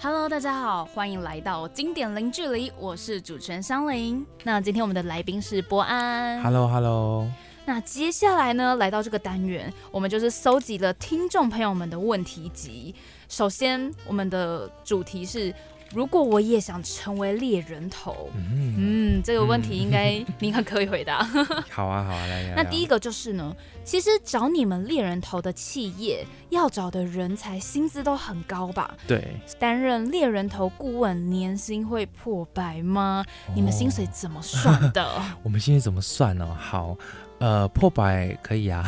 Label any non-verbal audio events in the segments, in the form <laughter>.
Hello，大家好，欢迎来到经典零距离，我是主持人香菱。那今天我们的来宾是博安。Hello，Hello。那接下来呢，来到这个单元，我们就是搜集了听众朋友们的问题集。首先，我们的主题是：如果我也想成为猎人头，嗯，嗯，这个问题应该 <laughs> 您很可以回答。<laughs> 好啊，好啊，来来。那第一个就是呢，其实找你们猎人头的企业要找的人才薪资都很高吧？对，担任猎人头顾问，年薪会破百吗？你们薪水哦怎么算的？<laughs> 我们薪水怎么算呢？好，呃，破百可以啊。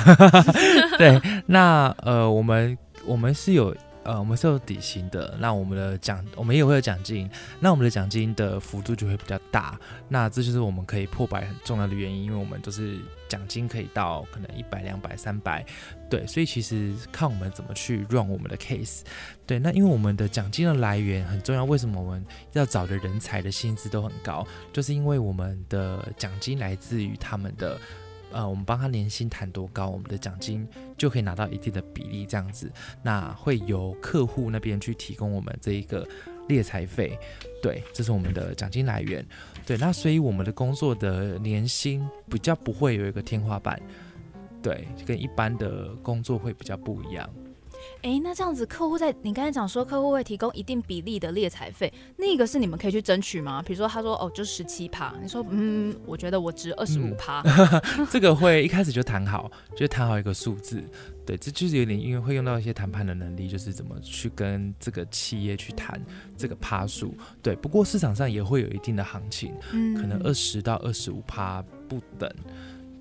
对，那呃，我们我们是有呃，我们是有底薪的。那我们的奖，我们也会有奖金。那我们的奖金的幅度就会比较大。那这就是我们可以破百很重要的原因，因为我们都是奖金可以到可能一百、两百、三百。对，所以其实看我们怎么去 run 我们的 case。对，那因为我们的奖金的来源很重要，为什么我们要找的人才的薪资都很高？就是因为我们的奖金来自于他们的，呃，我们帮他年薪谈多高，我们的奖金就可以拿到一定的比例，这样子。那会由客户那边去提供我们这一个猎财费，对，这是我们的奖金来源。对，那所以我们的工作的年薪比较不会有一个天花板，对，跟一般的工作会比较不一样。哎，那这样子，客户在你刚才讲说客户会提供一定比例的猎财费，那个是你们可以去争取吗？比如说他说哦就十七趴，你说嗯，我觉得我值二十五趴，<laughs> 这个会一开始就谈好，就谈好一个数字。对，这就是有点因为会用到一些谈判的能力，就是怎么去跟这个企业去谈这个趴数。对，不过市场上也会有一定的行情，嗯可能二十到二十五趴不等。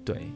对，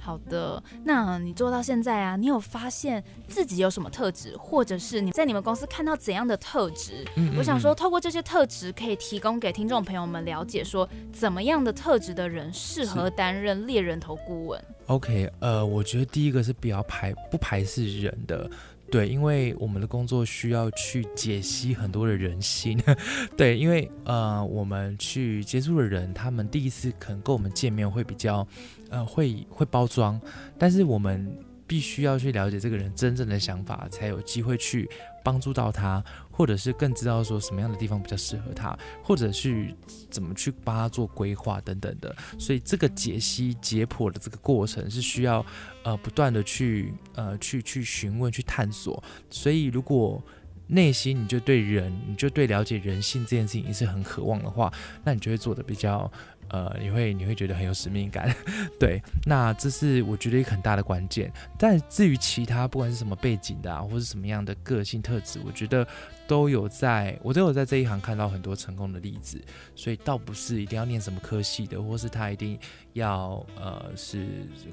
好的，那你做到现在啊，你有发现自己有什么特质，或者是你在你们公司看到怎样的特质？嗯我想说，，透过这些特质，可以提供给听众朋友们了解，说怎么样的特质的人适合担任猎人头顾问。OK，呃，我觉得第一个是比较排不排斥人的，对，因为我们的工作需要去解析很多的人心，<laughs> 对，因为呃，我们去接触的人，他们第一次可能跟我们见面会比较，呃，会会包装，但是我们必须要去了解这个人真正的想法，才有机会去帮助到他，或者是更知道说什么样的地方比较适合他，或者去怎么去帮他做规划等等的。所以这个解析解剖的这个过程是需要呃不断的去呃去去询问去探索。所以如果内心你就对人，你就对了解人性这件事情你是很渴望的话，那你就会做的比较呃，你会你会觉得很有使命感。<laughs> 对，那这是我觉得一个很大的关键。但至于其他不管是什么背景的啊，或是什么样的个性特质，我觉得都有在我都有在这一行看到很多成功的例子。所以倒不是一定要念什么科系的，或是他一定要呃是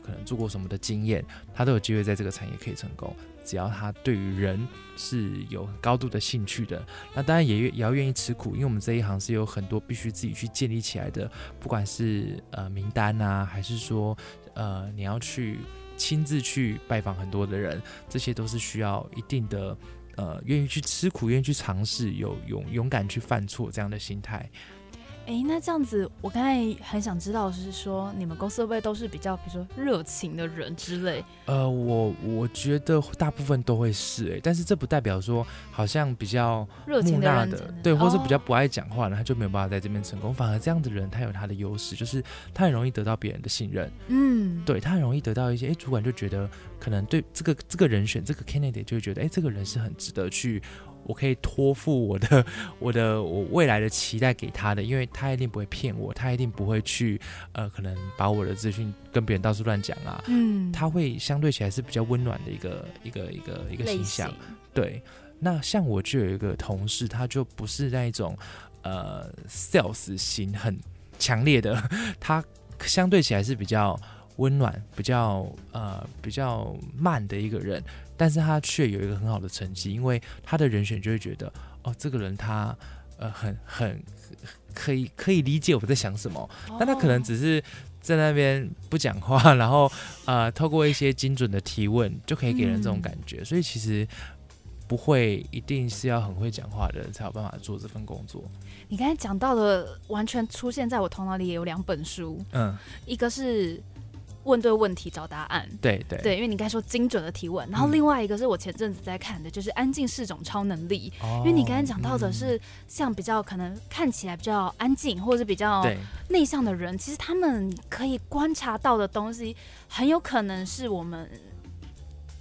可能做过什么的经验，他都有机会在这个产业可以成功。只要他对于人是有高度的兴趣的，那当然也也要愿意吃苦，因为我们这一行是有很多必须自己去建立起来的，不管是呃名单啊，还是说呃你要去亲自去拜访很多的人，这些都是需要一定的呃愿意去吃苦，愿意去尝试，有勇勇敢去犯错这样的心态。哎，那这样子，我刚才很想知道，是说你们公司会不会都是比较，比如说热情的人之类？呃，我我觉得大部分都会是哎、但是这不代表说好像比较热情的对，或是比较哦不爱讲话的，他就没有办法在这边成功。反而这样的人，他有他的优势，就是他很容易得到别人的信任，嗯，对他很容易得到一些，哎，主管就觉得可能对这个这个人选这个 candidate 就会觉得，哎，这个人是很值得去。我可以托付我的、<laughs> 我的、我未来的期待给他的，因为他一定不会骗我，他一定不会去，呃，可能把我的资讯跟别人到处乱讲啊，嗯，他会相对起来是比较温暖的一个一个一个一个形象。对，那像我就有一个同事，他就不是那一种呃 sales 型很强烈的，<laughs> 他相对起来是比较温暖、比较呃比较慢的一个人，但是他却有一个很好的成绩，因为他的人选就会觉得哦，这个人他呃很很可以可以理解我在想什么，但他可能哦只是在那边不讲话，然后呃，透过一些精准的提问，就可以给人这种感觉。所以其实不会一定是要很会讲话的人才有办法做这份工作。你刚才讲到的，完全出现在我头脑里也有两本书，嗯，一个是问对问题找答案。对对对，因为你刚才说精准的提问，然后嗯另外一个是我前阵子在看的，就是安静是种超能力。哦因为你刚才讲到的嗯是像比较可能看起来比较安静，或者是比较内向的人，其实他们可以观察到的东西，很有可能是我们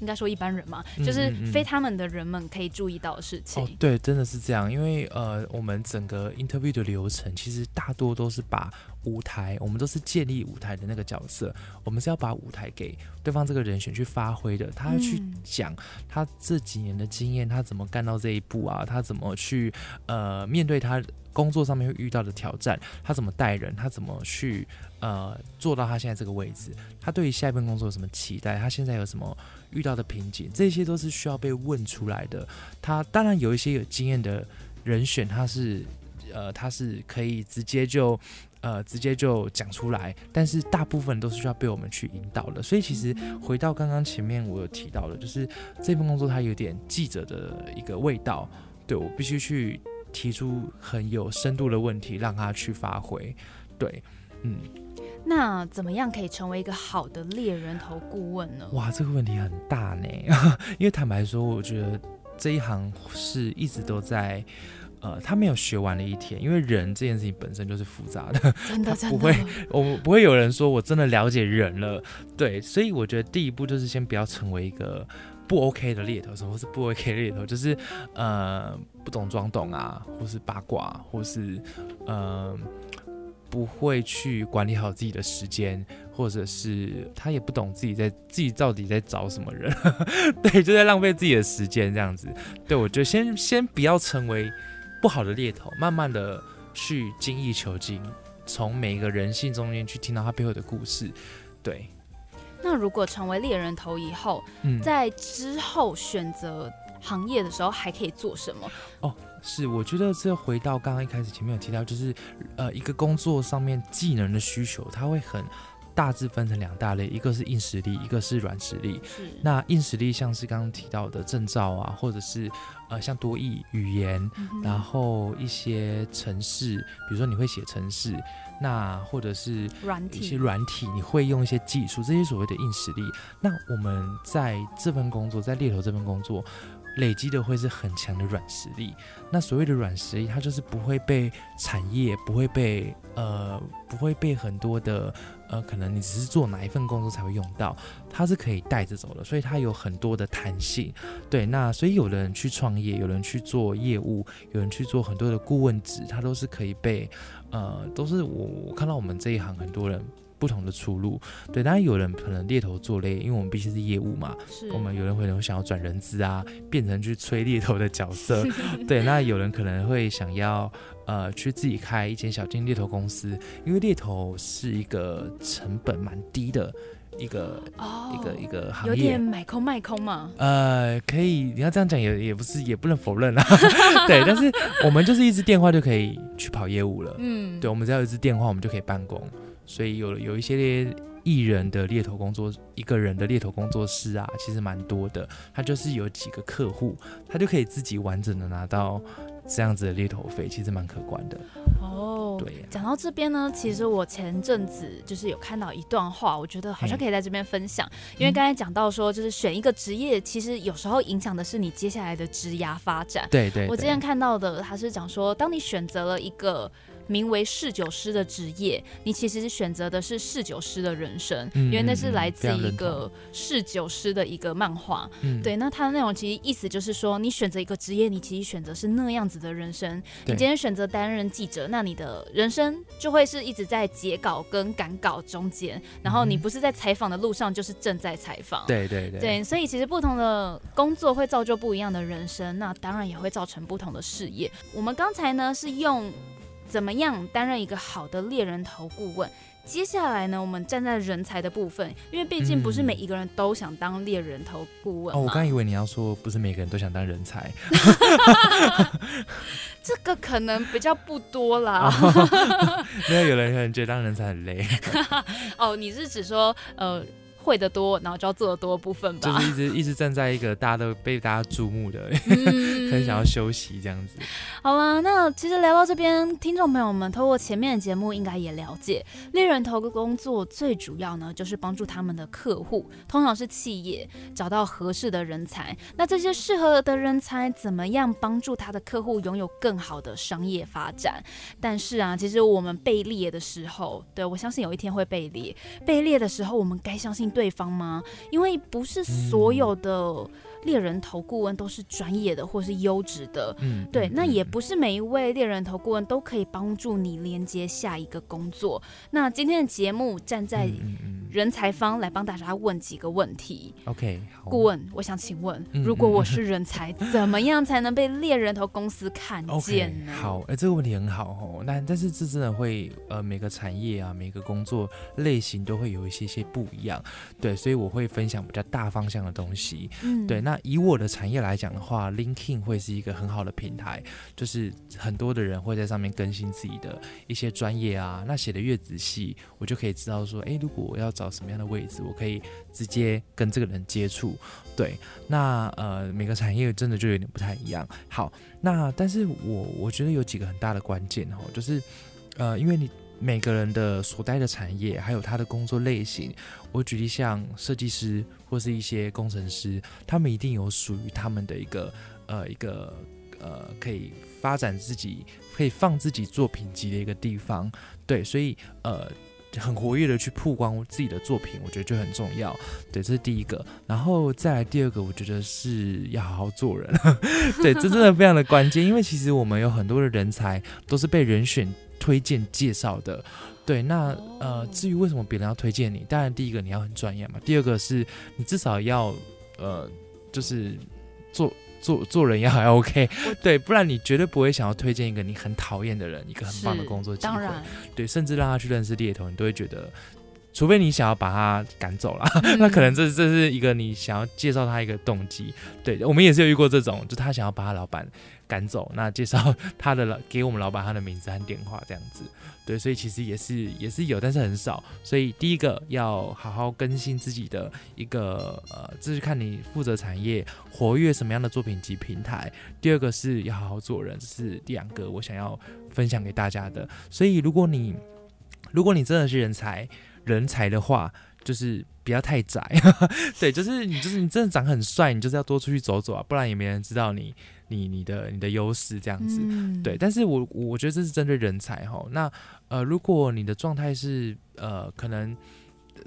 应该说一般人嘛，嗯就是非他们的人们可以注意到的事情。哦，对，真的是这样，因为呃，我们整个 interview 的流程其实大多都是把舞台，我们都是建立舞台的那个角色，我们是要把舞台给对方这个人选去发挥的，他要去嗯。讲他这几年的经验，他怎么干到这一步啊，他怎么去呃面对他工作上面会遇到的挑战，他怎么带人，他怎么去呃做到他现在这个位置，他对于下一份工作有什么期待，他现在有什么遇到的瓶颈，这些都是需要被问出来的。他当然有一些有经验的人选，他是呃他是可以直接就呃直接就讲出来，但是大部分都是需要被我们去引导的。所以其实回到刚刚前面我有提到的，就是这份工作它有点记者的一个味道，对我必须去提出很有深度的问题，让他去发挥。对，嗯，那怎么样可以成为一个好的猎人头顾问呢？哇，这个问题很大呢，<laughs> 因为坦白说，我觉得这一行是一直都在。呃，他没有学完的一天，因为人这件事情本身就是复杂的，真的真的不会 <laughs> 我不会有人说我真的了解人了，对，所以我觉得第一步就是先不要成为一个不 OK 的猎头，什么是不 OK 的猎头？就是呃不懂装懂啊，或是八卦，或是呃不会去管理好自己的时间，或者是他也不懂自己在自己到底在找什么人，<laughs> 对，就在浪费自己的时间这样子。对我觉得先先不要成为不好的猎头，慢慢的去精益求精，从每一个人性中间去听到他背后的故事。对，那如果成为猎人头以后，嗯，在之后选择行业的时候，还可以做什么？哦是，我觉得这回到刚刚一开始前面有提到，就是呃一个工作上面技能的需求，它会很大致分成两大类，一个是硬实力，一个是软实力。那硬实力像是刚刚提到的证照啊，或者是呃像多义语言，嗯然后一些城市，比如说你会写城市，那或者是软一些体，软体，你会用一些技术，这些所谓的硬实力。那我们在这份工作，在猎头这份工作，累积的会是很强的软实力。那所谓的软实力，它就是不会被产业，不会被呃，不会被很多的呃，可能你只是做哪一份工作才会用到，它是可以带着走的，所以它有很多的弹性。对，那所以有的人去创业，有人去做业务，有人去做很多的顾问职，它都是可以被呃，都是我我看到我们这一行很多人。不同的出路，对，当然有人可能猎头做累，因为我们毕竟是业务嘛，是我们有人可能会想要转人资啊，变成去催猎头的角色，<laughs> 对，那有人可能会想要呃去自己开一间小间猎头公司，因为猎头是一个成本蛮低的一个、哦一个一个行有业，点买空卖空嘛。呃，可以，你要这样讲也也不是，也不能否认啊。<laughs> 对，但是我们就是一支电话就可以去跑业务了。嗯，对，我们只要有一支电话，我们就可以办公。所以有有一些艺人的猎头工作，一个人的猎头工作室啊，其实蛮多的。他就是有几个客户，他就可以自己完整的拿到这样子的猎头费，其实蛮可观的。哦，对呀讲到这边呢，其实我前阵子就是有看到一段话，我觉得好像可以在这边分享，因为刚才讲到说，就是选一个职业，其实有时候影响的是你接下来的职涯发展。对对对我之前看到的，他是讲说，当你选择了一个名为侍酒师的职业，你其实是选择的是侍酒师的人生，嗯因为那是来自一个侍酒师的一个漫画。嗯，对，那它的内容其实意思就是说，你选择一个职业，你其实选择是那样子的人生。你今天选择担任记者，那你的人生就会是一直在截稿跟赶稿中间，然后你嗯不是在采访的路上，就是正在采访。对对对对，所以其实不同的工作会造就不一样的人生，那当然也会造成不同的事业。我们刚才呢是用怎么样担任一个好的猎人头顾问。接下来呢，我们站在人才的部分，因为毕竟不是嗯每一个人都想当猎人头顾问嘛。哦，我刚以为你要说不是每个人都想当人才，<laughs> 这个可能比较不多啦。<laughs> 没有有人可能觉得当人才很累，<laughs> 哦，你是指说呃会的多，然后就要做的多的部分吧？就是一直一直站在一个大家都被大家注目的，嗯很想要休息这样子。好了，那其实聊到这边，听众朋友们透过前面的节目应该也了解，猎人头的工作最主要呢就是帮助他们的客户，通常是企业找到合适的人才。那这些适合的人才怎么样帮助他的客户拥有更好的商业发展？但是啊，其实我们被猎的时候，对我相信有一天会被猎。被猎的时候，我们该相信对方吗？因为不是所有的。猎人头顾问都是专业的或是优质的，嗯，对，那也不是每一位猎人头顾问都可以帮助你连接下一个工作。那今天的节目站在人才方来帮大家问几个问题。OK，顾问，我想请问，如果我是人才，怎么样才能被猎人头公司看见呢？好，哎，这个问题很好哦。那但是这真的会呃，每个产业啊，每个工作类型都会有一些些不一样。对，所以我会分享比较大方向的东西。嗯，对，那。以我的产业来讲的话，LinkedIn 会是一个很好的平台，就是很多的人会在上面更新自己的一些专业啊。那写的越仔细，我就可以知道说，诶，如果我要找什么样的位置，我可以直接跟这个人接触。对，那呃，每个产业真的就有点不太一样。好，那但是我我觉得有几个很大的关键哦，就是呃，因为你。每个人的所待的产业，还有他的工作类型，我举例像设计师或是一些工程师，他们一定有属于他们的一个呃一个呃可以发展自己、可以放自己作品集的一个地方。对，所以呃很活跃的去曝光自己的作品，我觉得就很重要。对，这是第一个。然后再来第二个，我觉得是要好好做人。<laughs> 对，这真的非常的关键，因为其实我们有很多的人才都是被人选。推荐介绍的，对，那呃，至于为什么别人要推荐你，当然第一个你要很专业嘛，第二个是你至少要呃，就是做做做人要还 OK，对，不然你绝对不会想要推荐一个你很讨厌的人一个很棒的工作机会，对，甚至让他去认识猎头，你都会觉得，除非你想要把他赶走了，<laughs> 那可能这这是一个你想要介绍他一个动机，对我们也是有遇过这种，就他想要把他老板。赶走，那介绍他的老给我们老板他的名字和电话这样子，对，所以其实也是也是有，但是很少。所以第一个要好好更新自己的一个呃，这是看你负责产业活跃什么样的作品及平台。第二个是要好好做人，这是两个我想要分享给大家的。所以如果你如果你真的是人才人才的话，就是不要太窄，<laughs> 对，就是你就是你真的长很帅，你就是要多出去走走啊，不然也没人知道你。你你的你的优势这样子，对，但是我我觉得这是针对人才哈。那呃，如果你的状态是呃，可能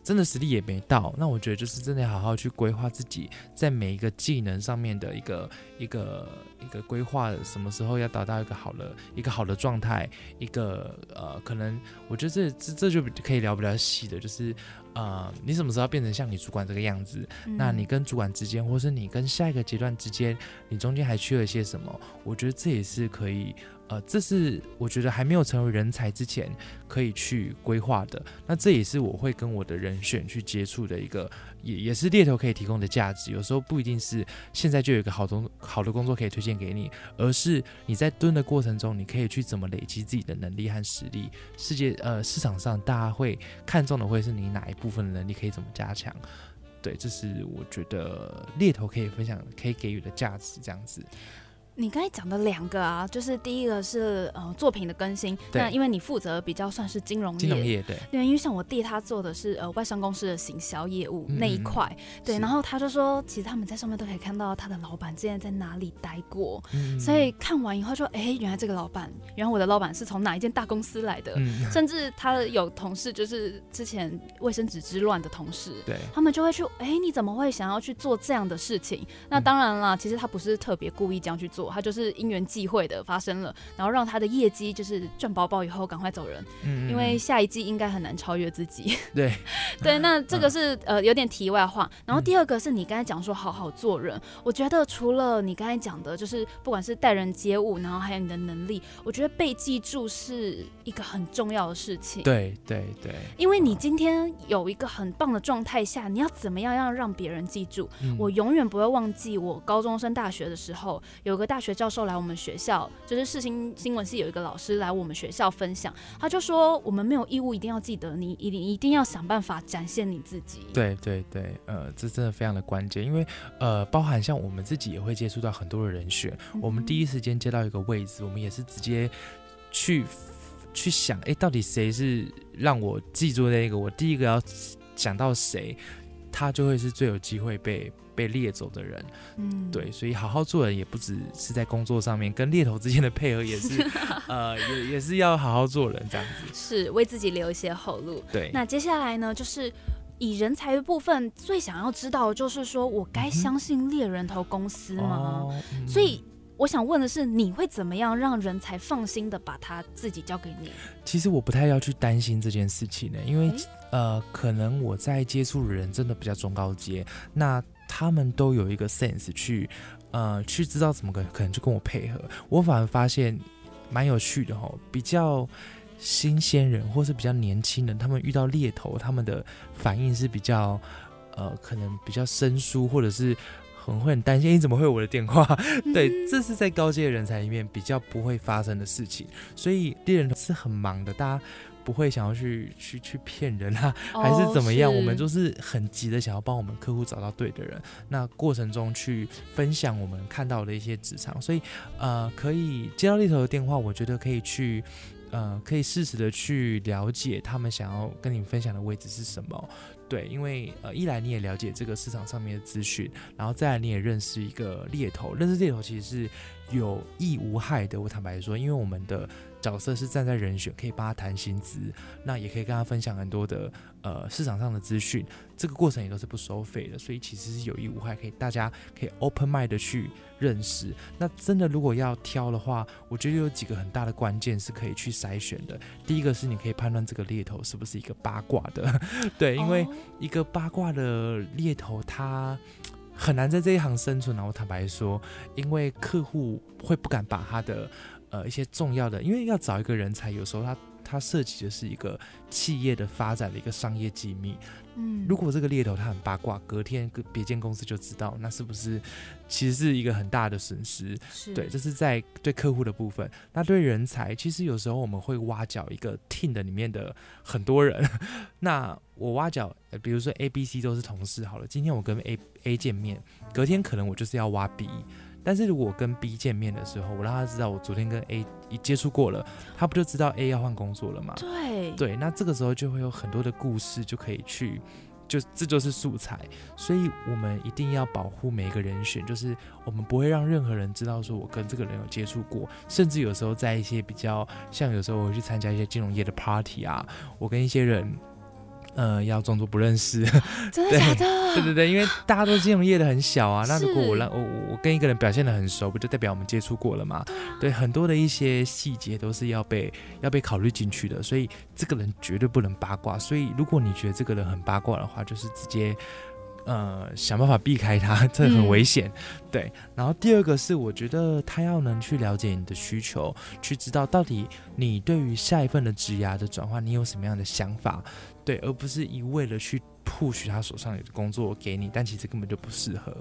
真的实力也没到，那我觉得就是真的要好好去规划自己在每一个技能上面的一个一个一个规划，什么时候要达到一个好的一个好的状态，一个呃，可能我觉得这这这就可以聊比较细的，就是。呃，你什么时候变成像你主管这个样子？那你跟主管之间，或是你跟下一个阶段之间，你中间还缺了些什么？我觉得这也是可以。呃，这是我觉得还没有成为人才之前可以去规划的。那这也是我会跟我的人选去接触的一个，也也是猎头可以提供的价值。有时候不一定是现在就有一个好东好的工作可以推荐给你，而是你在蹲的过程中，你可以去怎么累积自己的能力和实力。世界呃市场上大家会看中的会是你哪一部分的能力可以怎么加强？对，这是我觉得猎头可以分享可以给予的价值，这样子。你刚才讲的两个啊，就是第一个是呃作品的更新，那因为你负责比较算是金融业，金融业对，对，因为像我弟他做的是呃外商公司的行销业务那一块，对，然后他就说，其实他们在上面都可以看到他的老板之前在哪里待过，所以看完以后说，哎，原来这个老板，原来我的老板是从哪一间大公司来的，甚至他有同事就是之前卫生纸之乱的同事，对，他们就会去，哎，你怎么会想要去做这样的事情？那当然了，其实他不是特别故意这样去做。他就是因缘际会的发生了，然后让他的业绩就是赚饱饱以后赶快走人，嗯因为下一季应该很难超越自己。<laughs> 对对，那这个是呃有点题外话。然后第二个是你刚才讲说好好做人，我觉得除了你刚才讲的，就是不管是待人接物，然后还有你的能力，我觉得被记住是一个很重要的事情。对对对，因为你今天有一个很棒的状态下，你要怎么样要让别人记住？我永远不会忘记我高中升大学的时候有个大。大学教授来我们学校，就是世新新闻系有一个老师来我们学校分享，他就说我们没有义务一定要记得你，一定一定要想办法展现你自己。对对对，呃，这真的非常的关键，因为呃，包含像我们自己也会接触到很多的人选，我们第一时间接到一个位置，我们也是直接去去想，哎，到底谁是让我记住那个，我第一个要想到谁，他就会是最有机会被。被猎走的人，嗯，对，所以好好做人也不只是在工作上面，跟猎头之间的配合也是，<laughs> 呃，也也是要好好做人这样子，是为自己留一些后路。对，那接下来呢，就是以人才的部分，最想要知道的就是说我该相信猎人头公司吗？所以我想问的是，你会怎么样让人才放心的把他自己交给你？其实我不太要去担心这件事情呢，因为呃，可能我在接触的人真的比较中高阶，那。他们都有一个 sense 去，呃，去知道怎么个可能就跟我配合。我反而发现蛮有趣的哈，比较新鲜人或是比较年轻人，他们遇到猎头，他们的反应是比较，呃，可能比较生疏，或者是很会很担心，你怎么会有我的电话？<laughs> 对，这是在高阶人才里面比较不会发生的事情。所以猎人是很忙的，大家。不会想要去去去骗人啊，<laughs> 还是怎么样？我们就是很急的想要帮我们客户找到对的人。那过程中去分享我们看到的一些职场，所以呃，可以接到猎头的电话，我觉得可以去呃，可以适时的去了解他们想要跟你分享的位置是什么。对，因为呃，一来你也了解这个市场上面的资讯，然后再来你也认识一个猎头，认识猎头其实是有益无害的。我坦白说，因为我们的。角色是站在人选，可以帮他谈薪资，那也可以跟他分享很多的呃市场上的资讯，这个过程也都是不收费的，所以其实是有益无害，可以大家可以 open mind 的去认识。那真的如果要挑的话，我觉得有几个很大的关键是可以去筛选的。第一个是你可以判断这个猎头是不是一个八卦的，<laughs> 对，因为一个八卦的猎头他很难在这一行生存啊。我坦白说，因为客户会不敢把他的。呃，一些重要的，因为要找一个人才，有时候他他涉及的是一个企业的发展的一个商业机密。嗯，如果这个猎头他很八卦，隔天别间公司就知道，那是不是其实是一个很大的损失？对，这是在对客户的部分。那对人才，其实有时候我们会挖角一个 team 的里面的很多人。<laughs> 那我挖角，比如说 A、B、C 都是同事好了，今天我跟 A A 见面，隔天可能我就是要挖 B。但是如果跟 B 见面的时候，我让他知道我昨天跟 A 已接触过了，他不就知道 A 要换工作了吗？对对，那这个时候就会有很多的故事就可以去，就这就是素材。所以我们一定要保护每一个人选，就是我们不会让任何人知道说我跟这个人有接触过，甚至有时候在一些比较像有时候我会去参加一些金融业的 party 啊，我跟一些人。呃，要装作不认识，<laughs> 真的假的？对对对，因为大家都金融业的很小啊。<laughs> 那如果我让我我跟一个人表现的很熟，不就代表我们接触过了吗？对，很多的一些细节都是要被要被考虑进去的。所以这个人绝对不能八卦。所以如果你觉得这个人很八卦的话，就是直接呃想办法避开他，<laughs> 这很危险。对。然后第二个是，我觉得他要能去了解你的需求，去知道到底你对于下一份的职涯的转换，你有什么样的想法。对，而不是一味的去 push 他手上有的工作给你，但其实根本就不适合。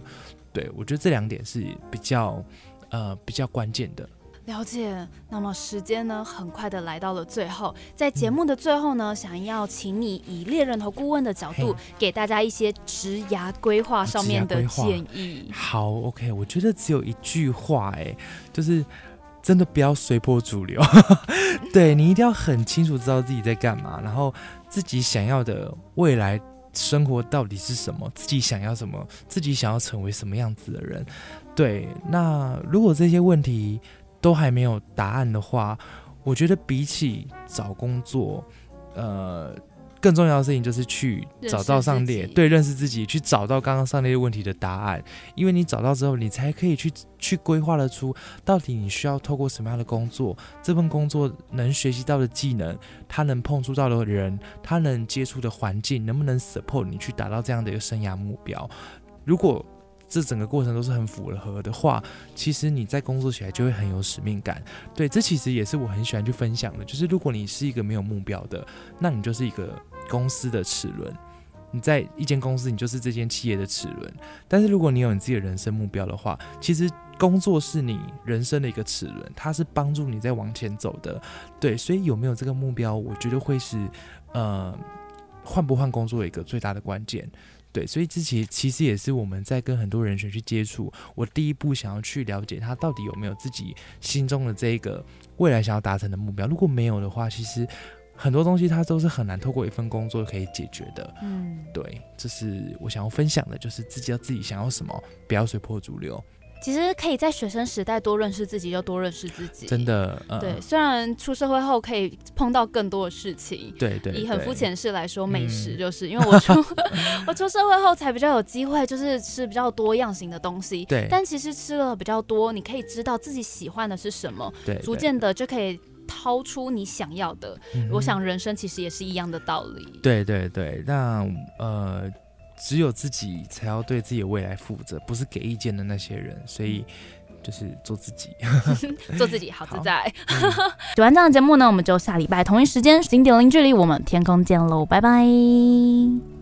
对我觉得这两点是比较呃比较关键的。了解。那么时间呢，很快的来到了最后，在节目的最后呢，想要请你以猎人头顾问的角度，给大家一些职涯规划上面的建议。好，OK，我觉得只有一句话，哎，就是。真的不要随波逐流，<laughs> 对你一定要很清楚知道自己在干嘛，然后自己想要的未来生活到底是什么，自己想要什么，自己想要成为什么样子的人。对，那如果这些问题都还没有答案的话，我觉得比起找工作，呃。更重要的事情就是去找到上列，对，认识自己，去找到刚刚上列问题的答案。因为你找到之后，你才可以去去规划得出，到底你需要透过什么样的工作，这份工作能学习到的技能，他能碰触到的人，他能接触的环境，能不能 support 你去达到这样的一个生涯目标？如果这整个过程都是很符合的话，其实你在工作起来就会很有使命感。对，这其实也是我很喜欢去分享的。就是如果你是一个没有目标的，那你就是一个公司的齿轮。你在一间公司，你就是这间企业的齿轮。但是如果你有你自己的人生目标的话，其实工作是你人生的一个齿轮，它是帮助你在往前走的。对，所以有没有这个目标，我觉得会是呃换不换工作的一个最大的关键。对，所以这其其实也是我们在跟很多人选去接触，我第一步想要去了解他到底有没有自己心中的这个未来想要达成的目标。如果没有的话，其实很多东西他都是很难透过一份工作可以解决的。嗯，对，这是我想要分享的，就是自己要自己想要什么，不要随波逐流。其实可以在学生时代多认识自己，就多认识自己。真的，对。虽然出社会后可以碰到更多的事情，对对。以很肤浅事来说，美食就是因为我出 <laughs> 我出社会后才比较有机会，就是吃比较多样型的东西。对。但其实吃了比较多，你可以知道自己喜欢的是什么，对，逐渐的就可以掏出你想要的。我想人生其实也是一样的道理。对对对，那呃。只有自己才要对自己的未来负责，不是给意见的那些人。所以就是做自己，<laughs> 做自己好自在。喜欢这样的节目呢，我们就下礼拜同一时间，经典零距离，我们天空见喽，拜拜。